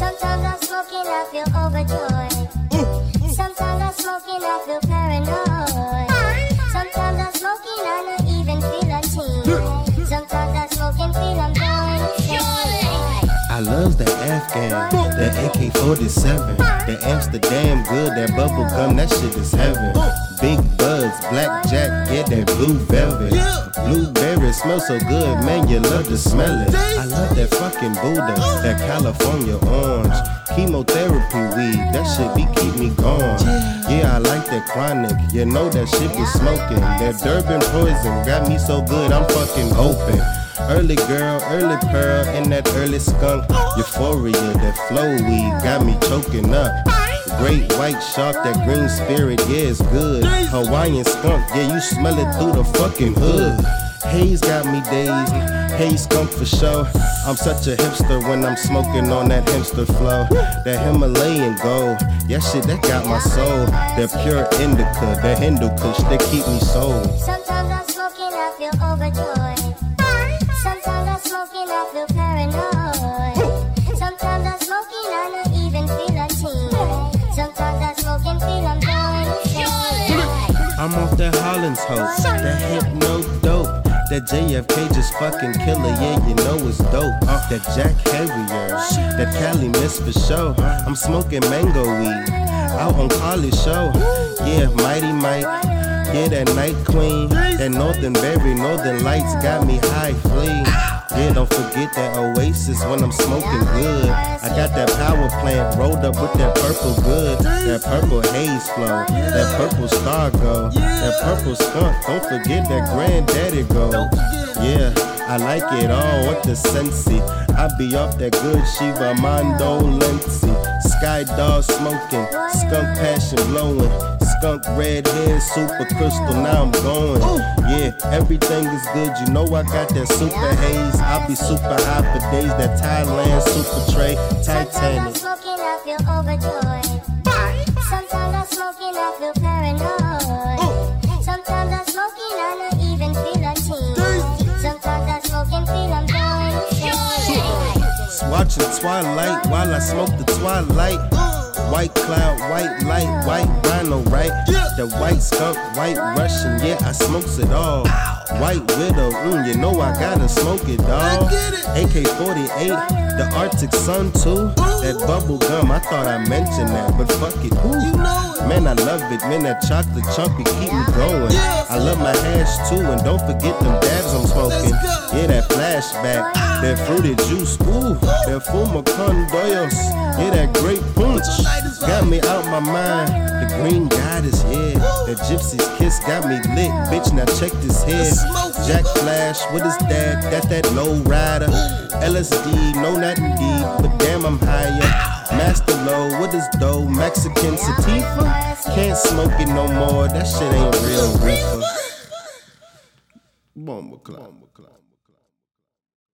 Sometimes I'm smoking, I feel overjoyed. Mm, mm. Sometimes I'm smoking, I feel paranoid. Insane. I love that Afghan, that AK 47, that Amsterdam good, that bubble gum, that shit is heaven. Big buds, blackjack, get that blue velvet. Blueberry smell so good, man, you love to smell it. I love that fucking Buddha, that California orange. Chemotherapy weed, that shit be keep me gone. Yeah, I like that chronic, you know that shit be smoking. That Durban poison got me so good, I'm fucking open. Early girl, early pearl, and that early skunk. Euphoria, that flow weed got me choking up. Great white shark, that green spirit, yeah, it's good. Hawaiian skunk, yeah, you smell it through the fucking hood. Haze got me dazed, haze skunk for sure. I'm such a hipster when I'm smoking on that hipster flow. That Himalayan gold, yeah, shit, that got my soul. That pure indica, that Hindu kush, that keep me sold. Sometimes I'm smoking, I feel overjoyed. I'm off that Holland's hope, that hypno dope. That JFK just fucking killer, yeah, you know it's dope. That Jack Herer, that Kali Mist for show. I'm smoking mango weed, out on college show. Yeah, Mighty Mite, yeah, that Night Queen. That Northern Berry, Northern Lights got me high flee. Yeah, don't forget that Oasis when I'm smoking good. I got that power plant rolled up with that purple good, that purple haze flow, that purple star go, that purple skunk. Don't forget that granddaddy go. Yeah, I like it all with the sensei. I be off that good Shiva Mondo Lensi. Sky dog smoking, skunk passion blowing. Skunk red hair, super crystal, now I'm going. Yeah, everything is good, you know I got that super haze. I'll be super high for days, that Thailand super tray, Sometimes I'm Titanic. smoking, I feel overjoyed. Sometimes I'm smoking, I feel paranoid. Sometimes I'm smoking, I don't even feel a ting. Sometimes I smoke and feel I'm going insane. Watching Twilight while I smoke the Twilight. White cloud, white light, white rhino, right? The white skunk, white Russian, yeah, I smokes it all. White widow, mm, you know I gotta smoke it, dawg. AK 48, the Arctic Sun too. That bubble gum, I thought I mentioned that, but fuck it, ooh. Man, I love it, man, that chocolate chumpy keep me going. I love my hash too, and don't forget them dabs I'm smoking. Yeah, that flashback, that fruity juice, ooh, that fuma con dios, yeah, that great punch. Got me out my mind, the green goddess, yeah. That gypsy's kiss got me lit, bitch, now check this head. Jack Flash, what is that? That that low rider. LSD, no not indeed, but damn I'm higher. Master low, what is dough? Mexican sativa? Can't smoke it no more, that shit ain't real reefer. Bomba clock.